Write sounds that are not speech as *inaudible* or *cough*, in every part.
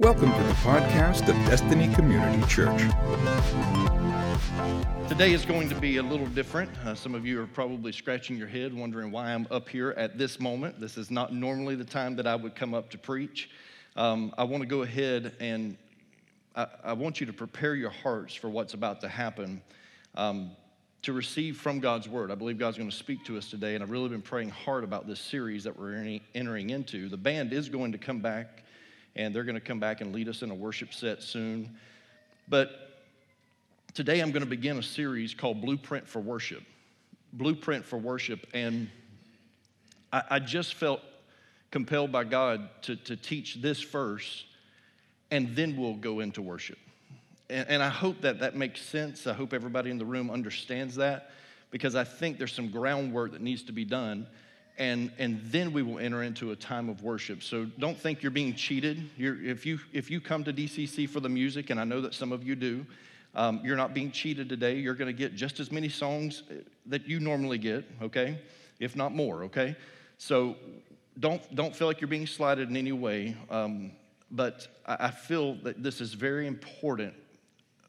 Welcome to the podcast of Destiny Community Church. Today is going to be a little different. Uh, some of you are probably scratching your head, wondering why I'm up here at this moment. This is not normally the time that I would come up to preach. Um, I want to go ahead and I, I, want you to prepare your hearts for what's about to happen. Um, to receive from God's word. I believe God's going to speak to us today, and I've really been praying hard about this series that we're entering into. The band is going to come back, and they're going to come back and lead us in a worship set soon. But today I'm going to begin a series called Blueprint for Worship. Blueprint for Worship. And I, I just felt compelled by God to, to teach this first, and then we'll go into worship. And, and I hope that that makes sense. I hope everybody in the room understands that because I think there's some groundwork that needs to be done. And, and then we will enter into a time of worship. So don't think you're being cheated. You're, if, you, if you come to DCC for the music, and I know that some of you do, um, you're not being cheated today. You're going to get just as many songs uh, that you normally get, okay? If not more, okay? So don't, don't feel like you're being slighted in any way. Um, but I, I feel that this is very important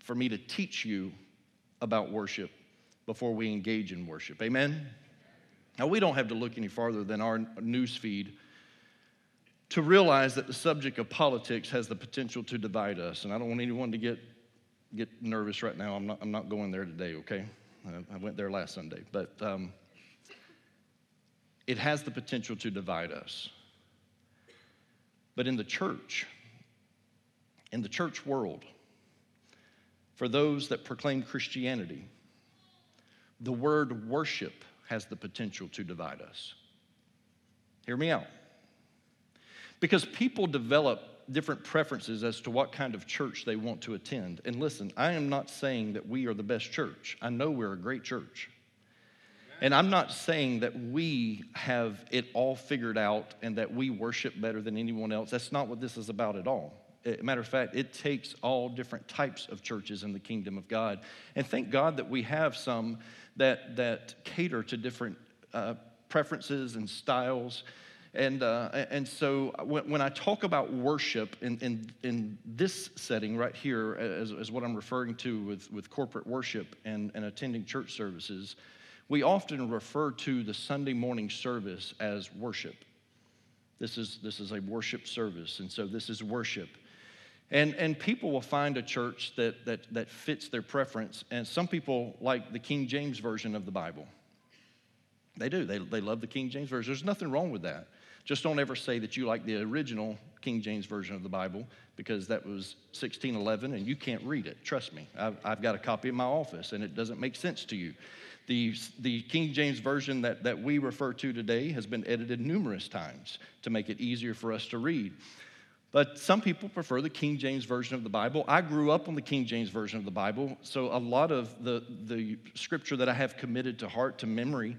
for me to teach you about worship before we engage in worship. Amen? Now, we don't have to look any farther than our news feed to realize that the subject of politics has the potential to divide us. And I don't want anyone to get, get nervous right now. I'm not, I'm not going there today, okay? I, I went there last Sunday. But um, it has the potential to divide us. But in the church, in the church world, for those that proclaim Christianity, the word worship has the potential to divide us. Hear me out. Because people develop different preferences as to what kind of church they want to attend. And listen, I am not saying that we are the best church. I know we're a great church. And I'm not saying that we have it all figured out and that we worship better than anyone else. That's not what this is about at all matter of fact, it takes all different types of churches in the kingdom of God. And thank God that we have some that, that cater to different uh, preferences and styles. And, uh, and so when, when, I talk about worship in, in, in this setting right here, as, as what I'm referring to with, with corporate worship and, and attending church services, we often refer to the Sunday morning service as worship. This is, this is a worship service, and so this is worship. And, and people will find a church that, that, that fits their preference. And some people like the King James Version of the Bible. They do. They, they love the King James Version. There's nothing wrong with that. Just don't ever say that you like the original King James Version of the Bible because that was 1611 and you can't read it. Trust me. I've, I've got a copy in my office and it doesn't make sense to you. The, the King James Version that, that we refer to today has been edited numerous times to make it easier for us to read. But some people prefer the King James Version of the Bible. I grew up on the King James Version of the Bible, so a lot of the, the scripture that I have committed to heart, to memory,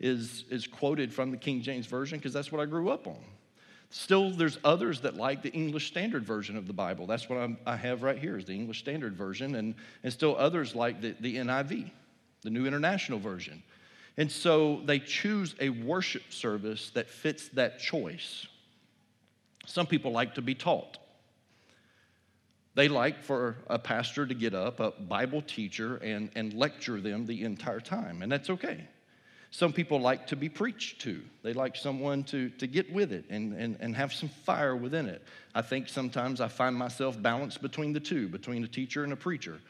is, is quoted from the King James Version because that's what I grew up on. Still, there's others that like the English Standard Version of the Bible. That's what I'm, i have right here is the English Standard Version, and, and still others like the, the NIV, the New International Version. And so they choose a worship service that fits that choice. Some people like to be taught. They like for a pastor to get up, a Bible teacher, and, and lecture them the entire time, and that's okay. Some people like to be preached to. They like someone to, to get with it and, and, and have some fire within it. I think sometimes I find myself balanced between the two, between a teacher and a preacher.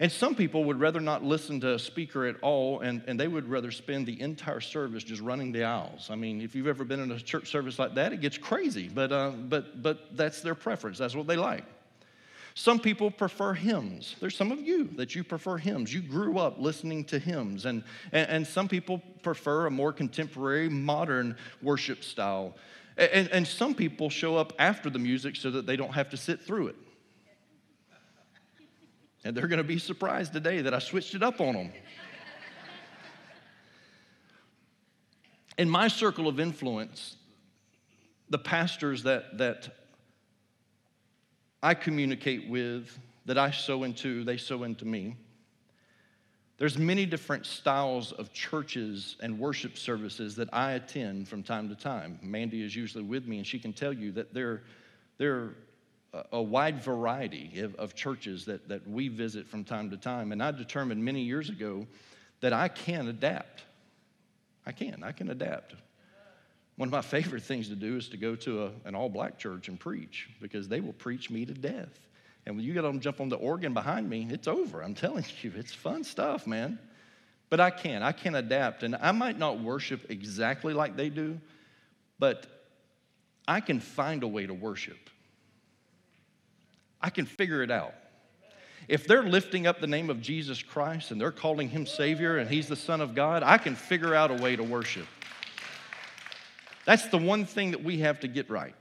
And some people would rather not listen to a speaker at all, and, and they would rather spend the entire service just running the aisles. I mean, if you've ever been in a church service like that, it gets crazy, but, uh, but, but that's their preference. That's what they like. Some people prefer hymns. There's some of you that you prefer hymns. You grew up listening to hymns. And, and, and some people prefer a more contemporary, modern worship style. And, and some people show up after the music so that they don't have to sit through it. And they're going to be surprised today that I switched it up on them. In my circle of influence, the pastors that, that I communicate with, that I sow into, they sow into me, There's many different styles of churches and worship services that I attend from time to time. Mandy is usually with me, and she can tell you that there, there a wide variety of, of churches that, that we visit from time to time. And I determined many years ago that I can adapt. I can, I can adapt. One of my *laughs* favorite things to do is to go to a, an all black church and preach because they will preach me to death. And when you get them jump on the organ behind me, it's over. I'm *laughs* telling you, it's fun stuff, man. But I can. I can adapt. And I might not worship exactly like they do, but I can find a way to worship. I can figure it out. If they're lifting up the name of Jesus Christ and they're calling him Savior and he's the Son of God, I can figure out a way to worship. That's the one thing that we have to get right.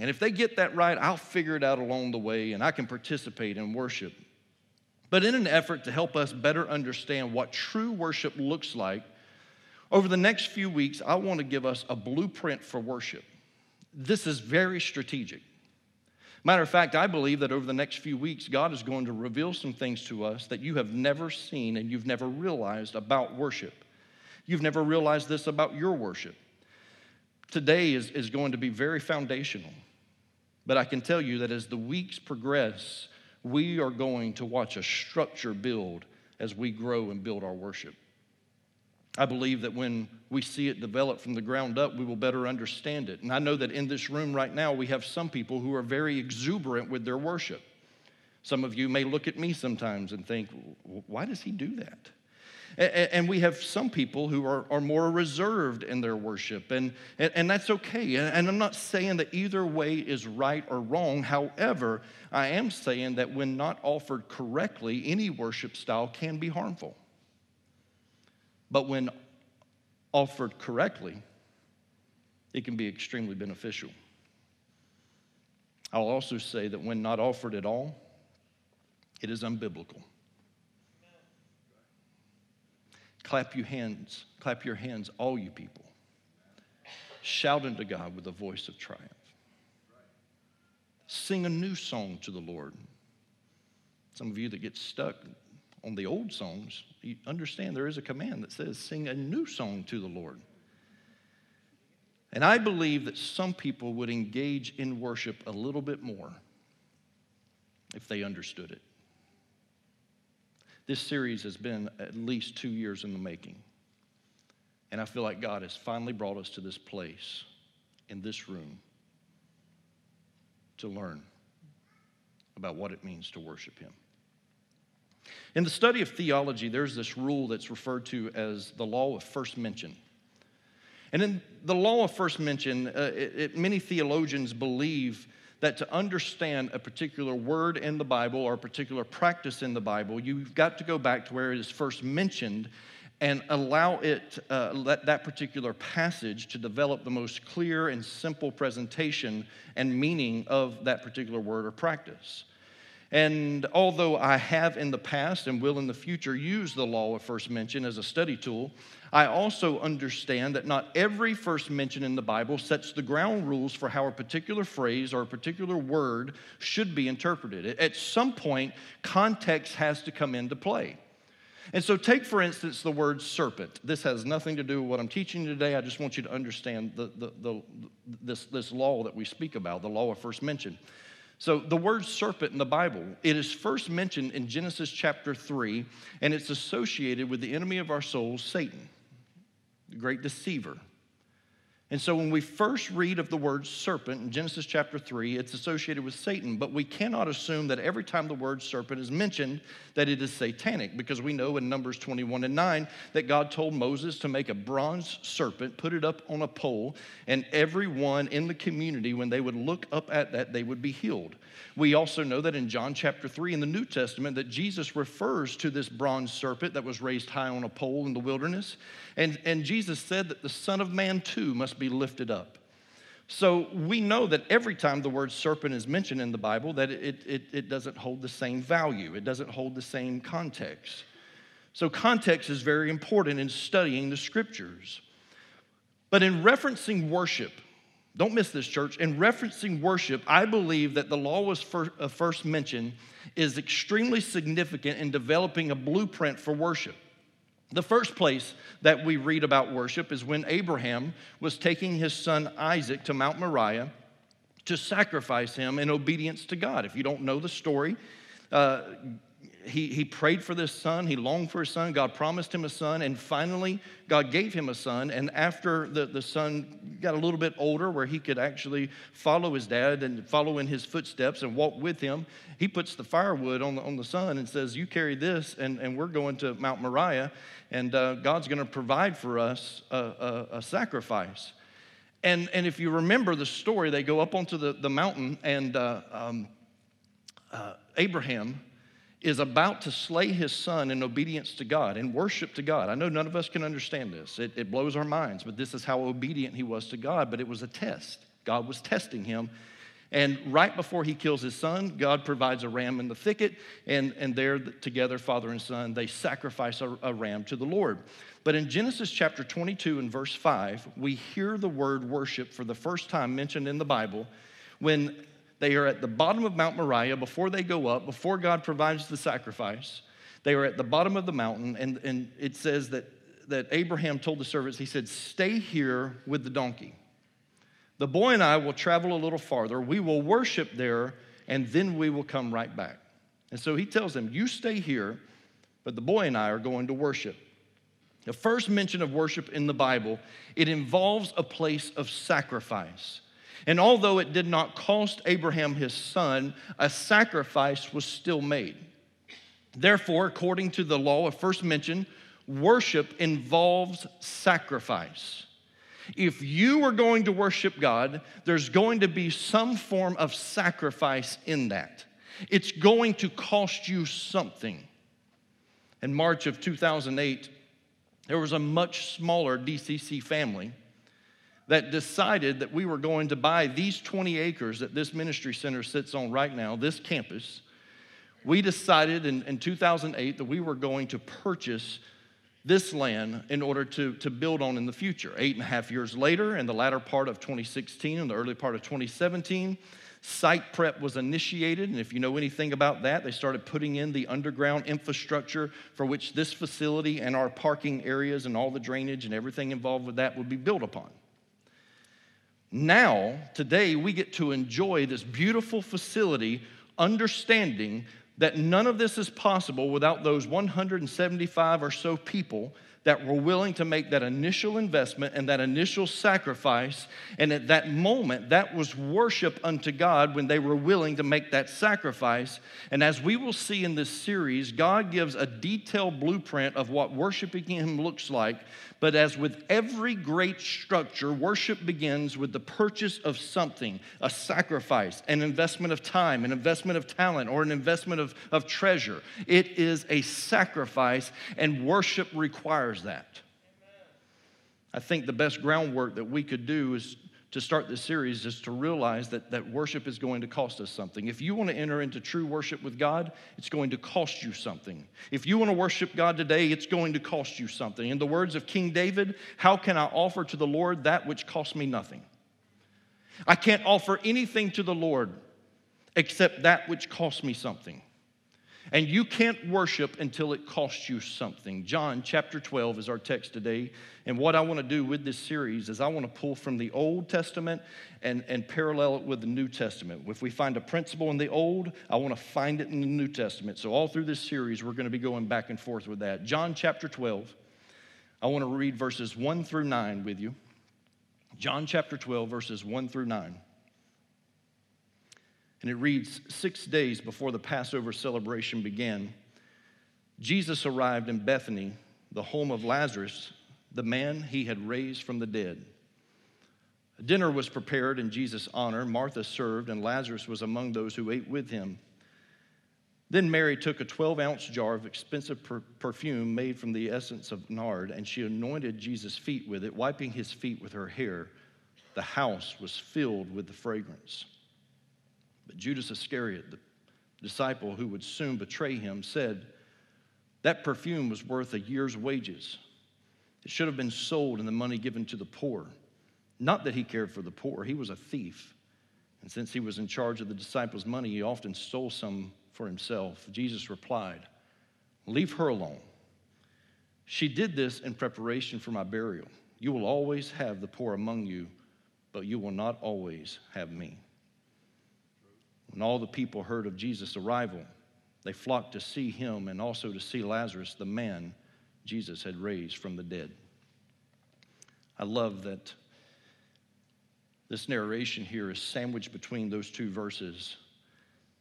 And if they get that right, I'll figure it out along the way and I can participate in worship. But in an effort to help us better understand what true worship looks like, over the next few weeks, I want to give us a blueprint for worship. This is very strategic. Matter of fact, I believe that over the next few weeks, God is going to reveal some things to us that you have never seen and you've never realized about worship. You've never realized this about your worship today is, is going to be very foundational. But I can tell you that as the weeks progress, we are going to watch a structure build as we grow and build our worship. I believe that when we see it develop from the ground up, we will better understand it. And I know that in this room right now, we have some people who are very exuberant with their worship. Some of you may look at me sometimes and think, why does he do that? And we have some people who are, more reserved in their worship, and, and that's okay. And I'm not saying that either way is right or wrong. However, I am saying that when not offered correctly, any worship style can be harmful. But when offered correctly, it can be extremely beneficial. I'll also say that when not offered at all, it is unbiblical. Clap your hands, clap your hands, all you people. Shout unto God with a voice of triumph. Sing a new song to the Lord. Some of you that get stuck on the old songs, you understand there is a command that says, sing a new song to the Lord. And I believe that some people would engage in worship a little bit more if they understood it. This series has been at least two years in the making. And I feel like God has finally brought us to this place in this room to learn about what it means to worship Him. In the study of theology, there's this rule that's referred to as the law of first mention. And in the law of first mention, uh, it, it, many theologians believe that to understand a particular word in the Bible or a particular practice in the Bible, you've got to go back to where it is first mentioned and allow it, uh, let that particular passage to develop the most clear and simple presentation and meaning of that particular word or practice. And although I have in the past and will in the future use the law of first mention as a study tool, I also understand that not every first mention in the Bible sets the ground rules for how a particular phrase or a particular word should be interpreted. At some point, context has to come into play. And so, take for instance the word serpent. This has nothing to do with what I'm teaching today. I just want you to understand the, the, the, this, this law that we speak about, the law of first mention. So, the word serpent in the Bible, it is first mentioned in Genesis chapter 3, and it's associated with the enemy of our souls, Satan, the great deceiver. And so when we first read of the word serpent in Genesis chapter 3, it's associated with Satan, but we cannot assume that every time the word serpent is mentioned that it is satanic because we know in Numbers 21 and 9 that God told Moses to make a bronze serpent, put it up on a pole, and everyone in the community when they would look up at that they would be healed. We also know that in John chapter 3 in the New Testament that Jesus refers to this bronze serpent that was raised high on a pole in the wilderness. And, and Jesus said that the Son of Man too must be lifted up. So we know that every time the word serpent is mentioned in the Bible, that it, it, it doesn't hold the same value. It doesn't hold the same context. So context is very important in studying the scriptures. But in referencing worship, don't miss this, church. In referencing worship, I believe that the law was first, uh, mentioned is extremely significant in developing a blueprint for worship. The first place that we read about worship is when Abraham was taking his son Isaac to Mount Moriah to sacrifice him in obedience to God. If you don't know the story, uh, he, he prayed for this son. He longed for his son. God promised him a son. And finally, God gave him a son. And after the, the son got a little bit older, where he could actually follow his dad and follow in his footsteps and walk with him, he puts the firewood on the, on the son and says, You carry this, and, and we're going to Mount Moriah, and uh, God's going to provide for us a, a, a sacrifice. And, and if you remember the story, they go up onto the, the mountain, and uh, um, uh, Abraham is about to slay his son in obedience to God, in worship to God. I know none of us can understand this, it, it blows our minds, but this is how obedient he was to God. But it was a test. God was testing him. And right before he kills his son, God provides a ram in the thicket, and, and there together, father and son, they sacrifice a, a ram to the Lord. But in Genesis chapter 22 and verse 5, we hear the word worship for the first time mentioned in the Bible when they are at the bottom of Mount Moriah before they go up, before God provides the sacrifice. They are at the bottom of the mountain, and, and it says that, that Abraham told the servants, he said, Stay here with the donkey. The boy and I will travel a little farther. We will worship there, and then we will come right back. And so he tells them, You stay here, but the boy and I are going to worship. The first mention of worship in the Bible, it involves a place of sacrifice. And although it did not cost Abraham his son, a sacrifice was still made. Therefore, according to the law of first mention, worship involves sacrifice. If you are going to worship God, there's going to be some form of sacrifice in that. It's going to cost you something. In March of 2008, there was a much smaller DCC family that decided that we were going to buy these 20 acres that this ministry center sits on right now, this campus. We decided in, in 2008 that we were going to purchase this land in order to, to build on in the future. Eight and a half years later, in the latter part of 2016 and the early part of 2017, site prep was initiated. And if you know anything about that, they started putting in the underground infrastructure for which this facility and our parking areas and all the drainage and everything involved with that would be built upon. Now, today, we get to enjoy this beautiful facility, understanding that none of this is possible without those 175 or so people that were willing to make that initial investment and that initial sacrifice. And at that moment, that was worship unto God when they were willing to make that sacrifice. And as we will see in this series, God gives a detailed blueprint of what worshiping Him looks like. But as with every great structure, worship begins with the purchase of something a sacrifice, an investment of time, an investment of talent, or an investment of, of treasure. It is a sacrifice, and worship requires that. I think the best groundwork that we could do is to start this series is to realize that, that worship is going to cost us something. If you want to enter into true worship with God, it's going to cost you something. If you want to worship God today, it's going to cost you something. In the words of King David, how can I offer to the Lord that which costs me nothing? I can't offer anything to the Lord except that which costs me something. And you can't worship until it costs you something. John chapter 12 is our text today. And what I want to do with this series is I want to pull from the Old Testament and, and parallel it with the New Testament. If we find a principle in the Old, I want to find it in the New Testament. So, all through this series, we're going to be going back and forth with that. John chapter 12, I want to read verses 1 through 9 with you. John chapter 12, verses 1 through 9. And it reads Six days before the Passover celebration began, Jesus arrived in Bethany, the home of Lazarus, the man he had raised from the dead. Dinner was prepared in Jesus' honor. Martha served, and Lazarus was among those who ate with him. Then Mary took a 12 ounce jar of expensive per- perfume made from the essence of nard, and she anointed Jesus' feet with it, wiping his feet with her hair. The house was filled with the fragrance. But Judas Iscariot, the disciple who would soon betray him, said, That perfume was worth a year's wages. It should have been sold and the money given to the poor. Not that he cared for the poor, he was a thief. And since he was in charge of the disciples' money, he often stole some for himself. Jesus replied, Leave her alone. She did this in preparation for my burial. You will always have the poor among you, but you will not always have me. When all the people heard of Jesus' arrival, they flocked to see him and also to see Lazarus, the man Jesus had raised from the dead. I love that this narration here is sandwiched between those two verses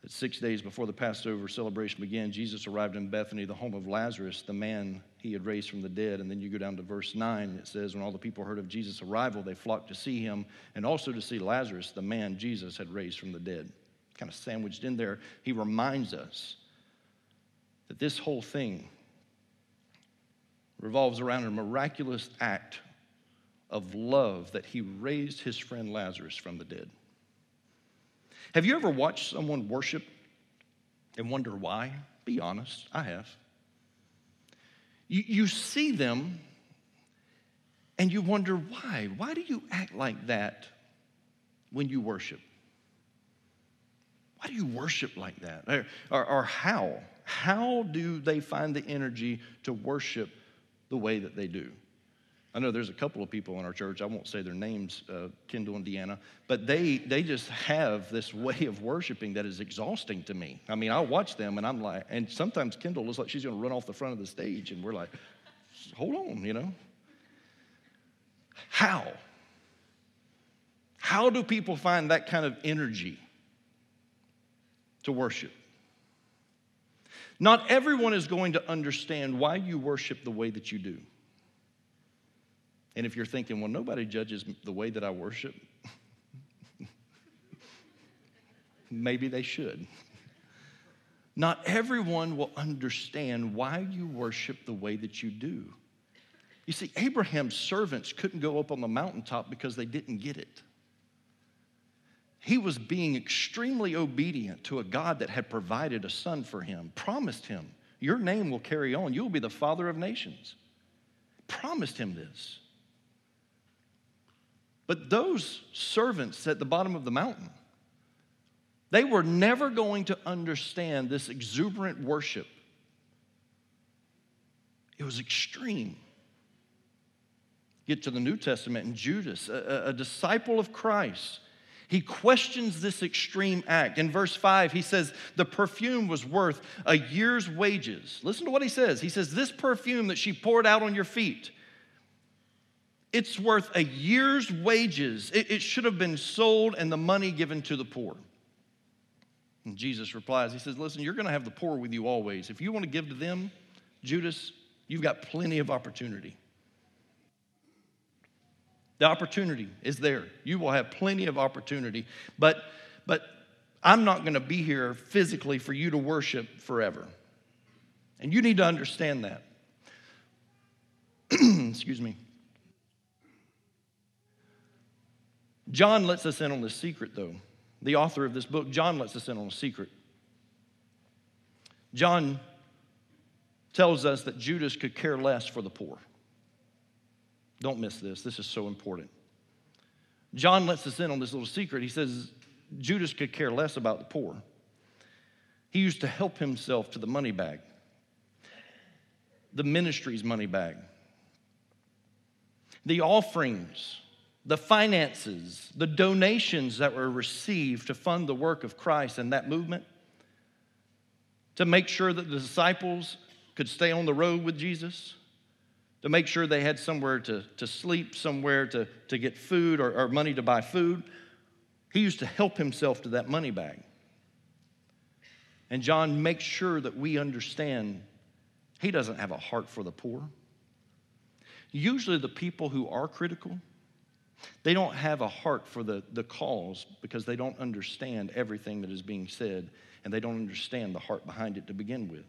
that six days before the Passover celebration began, Jesus arrived in Bethany, the home of Lazarus, the man he had raised from the dead. And then you go down to verse 9, it says, When all the people heard of Jesus' arrival, they flocked to see him and also to see Lazarus, the man Jesus had raised from the dead. Kind of sandwiched in there, he reminds us that this whole thing revolves around a miraculous act of love that he raised his friend Lazarus from the dead. Have you ever watched someone worship and wonder why? Be honest, I have. You, you see them and you wonder why. Why do you act like that when you worship? Why do you worship like that? Or, or, or how? How do they find the energy to worship the way that they do? I know there's a couple of people in our church, I won't say their names, uh, Kendall and Deanna, but they, they just have this way of worshiping that is exhausting to me. I mean, I watch them and I'm like, and sometimes Kendall looks like she's gonna run off the front of the stage, and we're like, hold on, you know? How? How do people find that kind of energy to worship? Not everyone is going to understand why you worship the way that you do. And if you're thinking, well, nobody judges the way that I worship, *laughs* maybe they should. Not everyone will understand why you worship the way that you do. You see, Abraham's servants couldn't go up on the mountaintop because they didn't get it. He was being extremely obedient to a God that had provided a son for him, promised him, Your name will carry on. You'll be the father of nations. Promised him this. But those servants at the bottom of the mountain, they were never going to understand this exuberant worship. It was extreme. Get to the New Testament, and Judas, a, a disciple of Christ, he questions this extreme act. In verse 5, he says, The perfume was worth a year's wages. Listen to what he says. He says, This perfume that she poured out on your feet, it's worth a year's wages. It, it, should have been sold and the money given to the poor. And Jesus replies, He says, Listen, you're going to have the poor with you always. If you want to give to them, Judas, you've got plenty of opportunity. The opportunity is there. You will have plenty of opportunity. But, but I'm not going to be here physically for you to worship forever. And you need to understand that. *clears throat* Excuse me. John lets us in on the secret, though. The author of this book, John lets us in on a secret. John tells us that Judas could care less for the poor. Don't miss this, this is so important. John lets us in on this little secret. He says Judas could care less about the poor. He used to help himself to the money bag, the ministry's money bag, the offerings the finances, the donations that were received to fund the work of Christ and that movement, to make sure that the disciples could stay on the road with Jesus, to make sure they had somewhere to, to sleep, somewhere to, to get food or, or money to buy food. He used to help himself to that money bag. And John makes sure that we understand he doesn't have a heart for the poor. Usually, the people who are critical, they don't have a heart for the, the cause because they don't understand everything that is being said and they don't understand the heart behind it to begin with.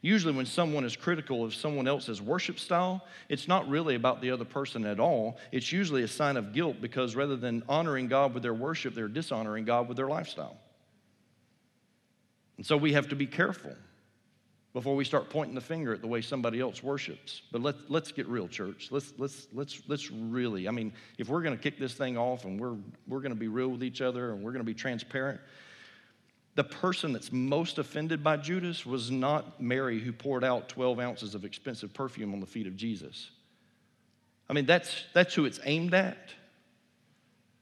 Usually, when someone is critical of someone else's worship style, it's not really about the other person at all. It's usually a sign of guilt because rather than honoring God with their worship, they're dishonoring God with their lifestyle. And so we have to be careful before we start pointing the finger at the way somebody else worships. But let's, let's get real, church. Let's, let's, let's, let's really, I mean, if we're going to kick this thing off and we're, we're going to be real with each other and we're going to be transparent, the person that's most offended by Judas was not Mary, who poured out 12 ounces of expensive perfume on the feet of Jesus. I mean, that's, that's who it's aimed at.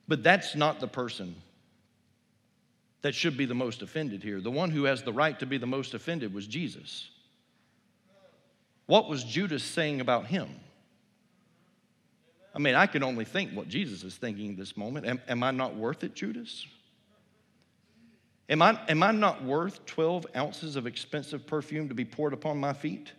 But that's not the person that should be the most offended here. The one who has the right to be the most offended was Jesus. What was Judas saying about him? I mean, I can only think what Jesus is thinking this moment. Am, am I not worth it, Judas? Am I, am I not worth 12 ounces of expensive perfume to be poured upon my feet?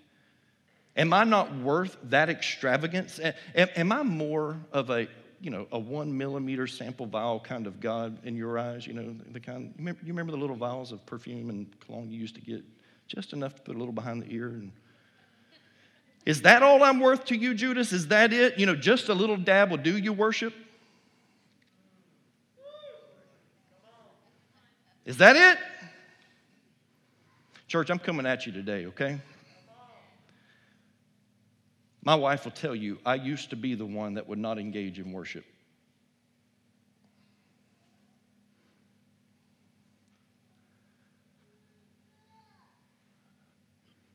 Am I not worth that extravagance? Am, am I more of a, you know, a one millimeter sample vial kind of God in your eyes? You know, the kind, you remember, you remember the little vials of perfume and cologne you used to get? Just enough to put a little behind the ear and is that all I'm worth to you, Judas? Is that it? You know, just a little dab will do you worship? Is that it? Church, I'm coming at you today, okay? My wife will tell you, I used to be the one that would not engage in worship.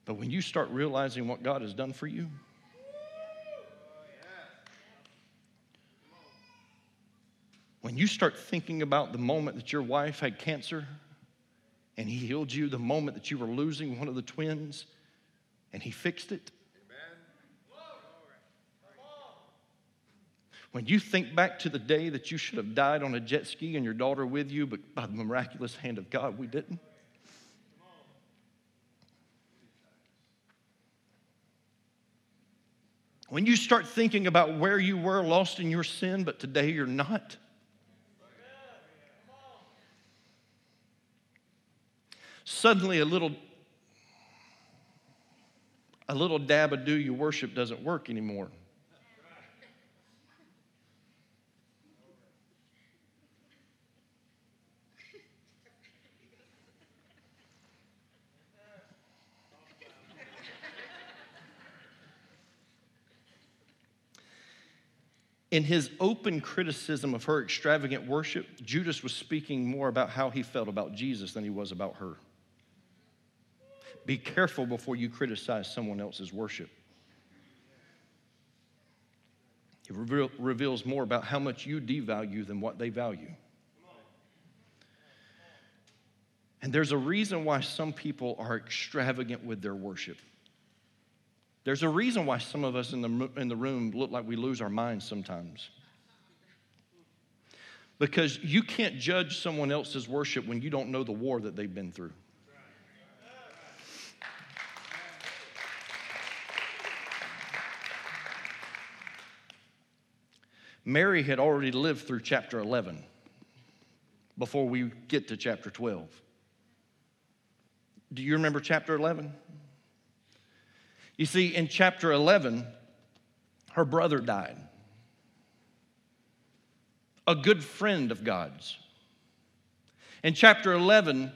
But when you start realizing what God has done for you, when you start thinking about the moment that your wife had cancer and he healed you, the moment that you were losing one of the twins and he fixed it. When you think back to the day that you should have died on a jet ski and your daughter with you, but by the miraculous hand of God, we didn't. When you start thinking about where you were lost in your sin, but today you're not. Suddenly, a little, a little dab of do you worship doesn't work anymore. In his open criticism of her extravagant worship, Judas was speaking more about how he felt about Jesus than he was about her. Be careful before you criticize someone else's worship. It reveal, reveals more about how much you devalue than what they value. And there's a reason why some people are extravagant with their worship. There's a reason why some of us in the, in the room look like we lose our minds sometimes. Because you can't judge someone else's worship when you don't know the war that they've been through. Mary had already lived through chapter 11 before we get to chapter 12. Do you remember chapter 11? You see, in chapter 11, her brother died, a good friend of God's. In chapter 11,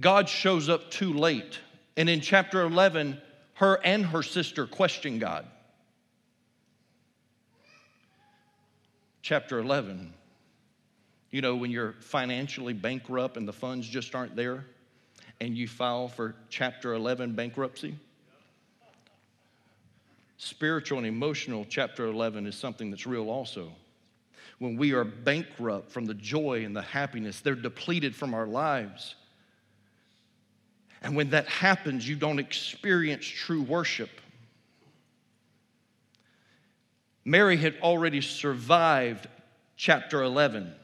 God shows up too late. And in chapter 11, her and her sister question God. Chapter 11, you know, when you're financially bankrupt and the funds just aren't there, and you file for chapter 11 bankruptcy. Spiritual and emotional, chapter 11, is something that's real also. When we are bankrupt from the joy and the happiness, they're depleted from our lives. And when that happens, you don't experience true worship. Mary had already survived chapter 11.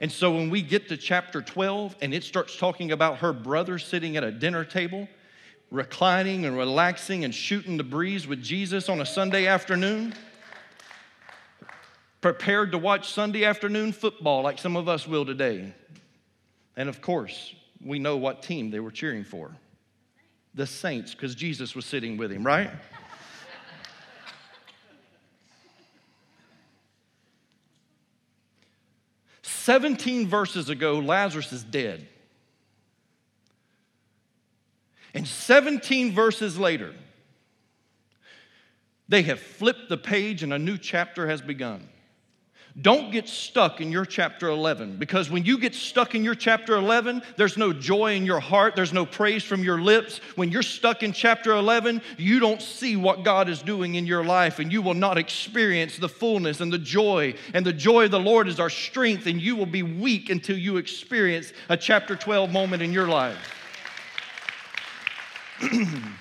And so when we get to chapter 12 and it starts talking about her brother sitting at a dinner table, reclining and relaxing and shooting the breeze with Jesus on a Sunday afternoon, prepared to watch Sunday afternoon football like some of us will today. And of course, we know what team they were cheering for the Saints, because Jesus was sitting with him, right? 17 verses ago, Lazarus is dead. And 17 verses later, they have flipped the page and a new chapter has begun. Don't get stuck in your chapter 11 because when you get stuck in your chapter 11, there's no joy in your heart, there's no praise from your lips. When you're stuck in chapter 11, you don't see what God is doing in your life and you will not experience the fullness and the joy. And the joy of the Lord is our strength, and you will be weak until you experience a chapter 12 moment in your life. *clears throat*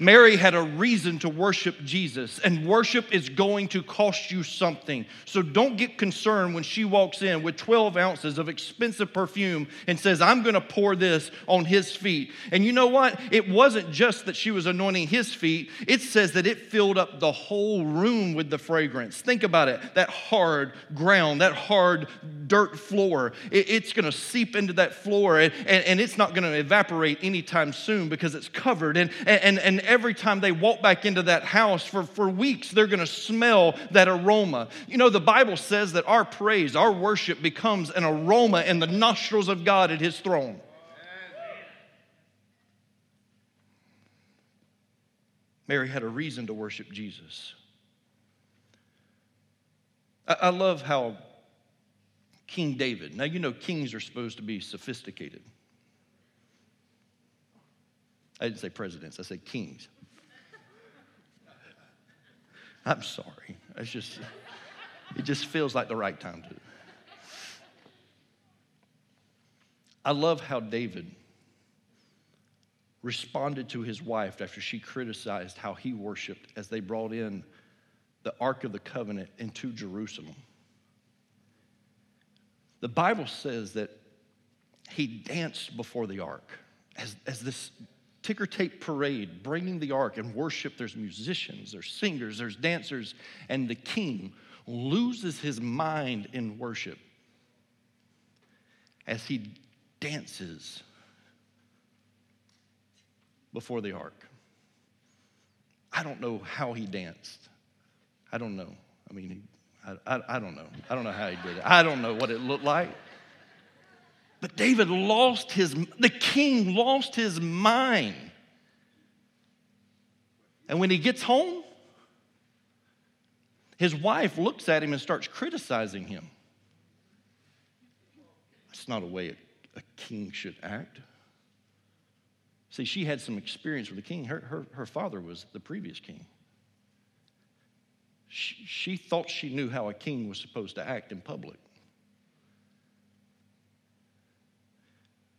Mary had a reason to worship Jesus, and worship is going to cost you something. So don't get concerned when she walks in with 12 ounces of expensive perfume and says, I'm going to pour this on his feet. And you know what? It wasn't just that she was anointing his feet, it says that it filled up the whole room with the fragrance. Think about it that hard ground, that hard dirt floor, it, it's going to seep into that floor, and, and, and it's not going to evaporate anytime soon because it's covered. And, and, and every time they walk back into that house for, for weeks, they're going to smell that aroma. You know, the Bible says that our praise, our worship becomes an aroma in the nostrils of God at his throne. Mary had a reason to worship Jesus. I, I love how King David, now you know kings are supposed to be sophisticated. I didn't say presidents, I said kings. I'm sorry. It's just, it just feels like the right time to. I love how David responded to his wife after she criticized how he worshiped as they brought in the Ark of the Covenant into Jerusalem. The Bible says that he danced before the ark as, as this ticker tape parade bringing the ark and worship. There's musicians, there's singers, there's dancers, and the king loses his mind in worship as he dances before the ark. I don't know how he danced. I don't know. I mean, he, I, I, I don't know. I don't know how he did it. I don't know what it looked like. But David lost his, the king lost his mind. And when he gets home, his wife looks at him and starts criticizing him. That's not a way a, a king should act. See, she had some experience with the king. Her, her, her father was the previous king. She, thought she knew how a king was supposed to act in public.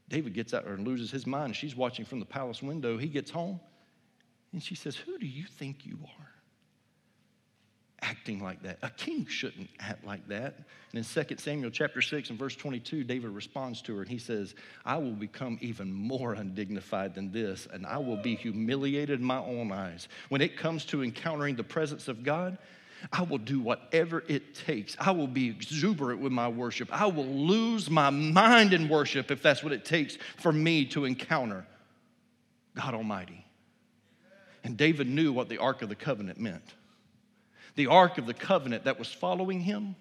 David gets out and loses his mind. She's watching from the palace window. He gets home and she says, Who do you think you are? Acting like that. A king shouldn't act like that. And in 2 Samuel chapter 6 and verse 22, David responds to her and he says, I will become even more undignified than this, and I will be humiliated in my own eyes. When it comes to encountering the presence of God, I will do whatever it takes. I will be exuberant with my worship. I will lose my mind in worship if that's what it takes for me to encounter God Almighty. And David knew what the Ark of the Covenant meant. The Ark of the Covenant that was following him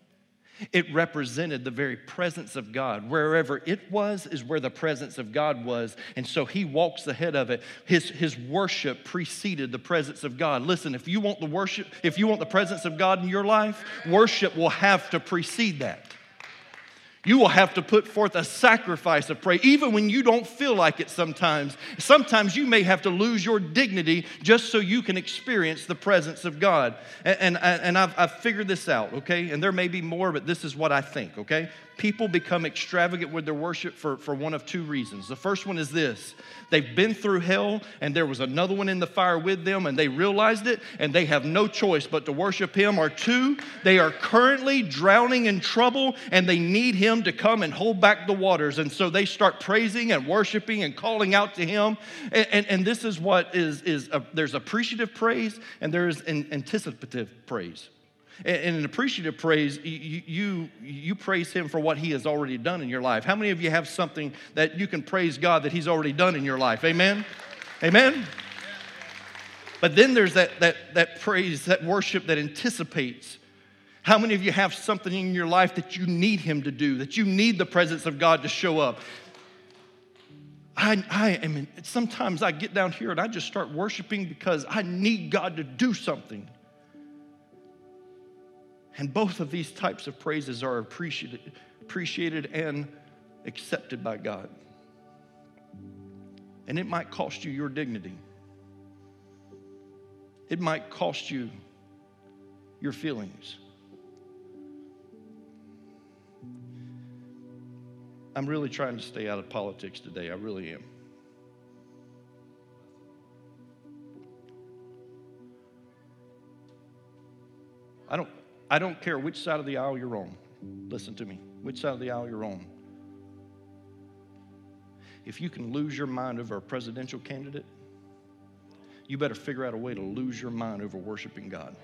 it represented the very presence of God. Wherever it was is where the presence of God was. And so he walks ahead of it. His, his worship preceded the presence of God. Listen, if you want the worship, if you want the presence of God in your life, worship will have to precede that. You will have to put forth a sacrifice of praise, even when you don't feel like it sometimes. Sometimes you may have to lose your dignity just so you can experience the presence of God. And, and, and I've, I've figured this out, okay? And there may be more, but this is what I think, okay? People become extravagant with their worship for, for one of two reasons. The first one is this they've been through hell, and there was another one in the fire with them, and they realized it, and they have no choice but to worship Him. Or two, they are currently drowning in trouble, and they need Him to come and hold back the waters. And so they start praising and worshiping and calling out to Him. And, and, and this is what is, is a, there's appreciative praise, and there's an anticipative praise. And an appreciative praise, you, you, you praise Him for what He has already done in your life. How many of you have something that you can praise God that He's already done in your life? Amen? Amen? But then there's that, that, that praise, that worship that anticipates. How many of you have something in your life that you need Him to do, that you need the presence of God to show up? I, I am, sometimes I get down here and I just start worshiping because I need God to do something. And both of these types of praises are appreciated, appreciated and accepted by God. And it might cost you your dignity. It might cost you your feelings. I'm really trying to stay out of politics today. I really am. I don't, I don't care which side of the aisle you're on. Listen to me. Which side of the aisle you're on. If you can lose your mind over a presidential candidate, you better figure out a way to lose your mind over worshiping God.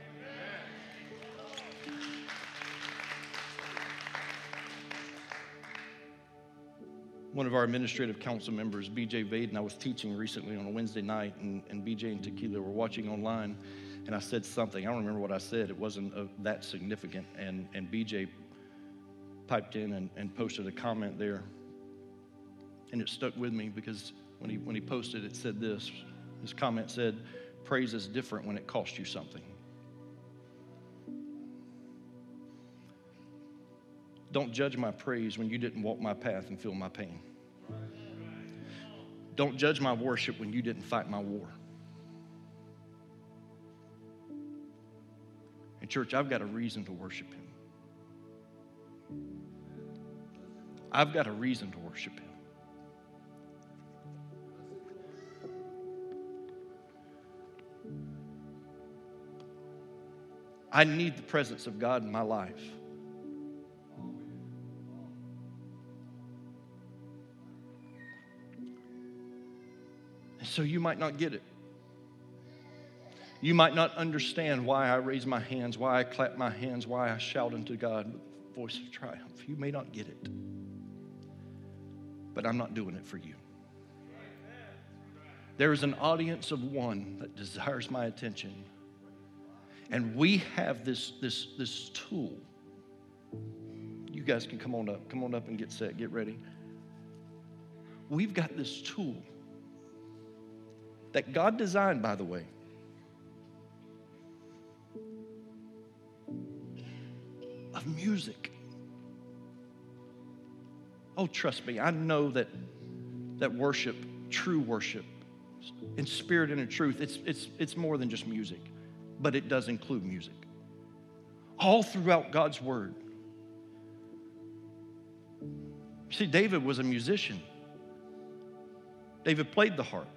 One of our administrative council members, BJ Vaden, I was teaching recently on a Wednesday night, and, and BJ and Tequila were watching online and I said something. I don't remember what I said. It wasn't uh, that significant. And, and BJ piped in and, and posted a comment there. And it stuck with me because when he, when he posted it, said this. His comment said, Praise is different when it costs you something. Don't judge my praise when you didn't walk my path and feel my pain. Don't judge my worship when you didn't fight my war. And, church, I've got a reason to worship Him. I've got a reason to worship Him. I need the presence of God in my life. And so you might not get it. You might not understand why I raise my hands, why I clap my hands, why I shout unto God with voice of triumph. You may not get it. But I'm not doing it for you. There is an audience of one that desires my attention. And we have this, this, this tool. You guys can come on up. Come on up and get set. Get ready. We've got this tool that God designed, by the way. Music. Oh, trust me, I know that, that worship, true worship, in spirit and in truth, it's, it's, it's more than just music, but it does include music. All throughout God's Word. See, David was a musician. David played the harp.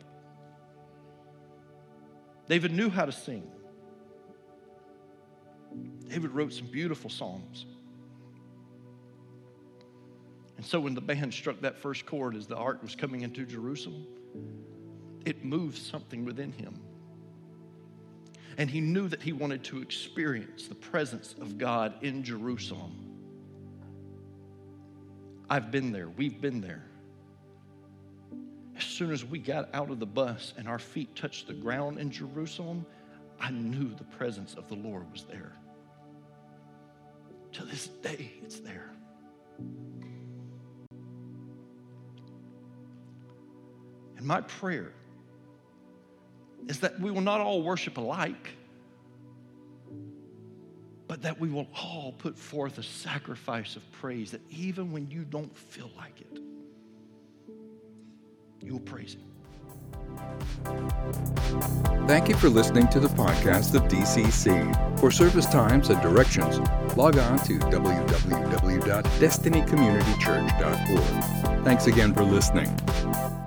David knew how to sing. David wrote some beautiful psalms. And so when the band struck that first chord as the ark was coming into Jerusalem, it moved something within him. And he knew that he wanted to experience the presence of God in Jerusalem. I've been there, we've been there. As soon as we got out of the bus and our feet touched the ground in Jerusalem, I knew the presence of the Lord was there. To this day, it's there. And my prayer is that we will not all worship alike, but that we will all put forth a sacrifice of praise that even when you don't feel like it, you will praise Him. Thank you for listening to the podcast of DCC. For service times and directions, log on to www.destinycommunitychurch.org. Thanks again for listening.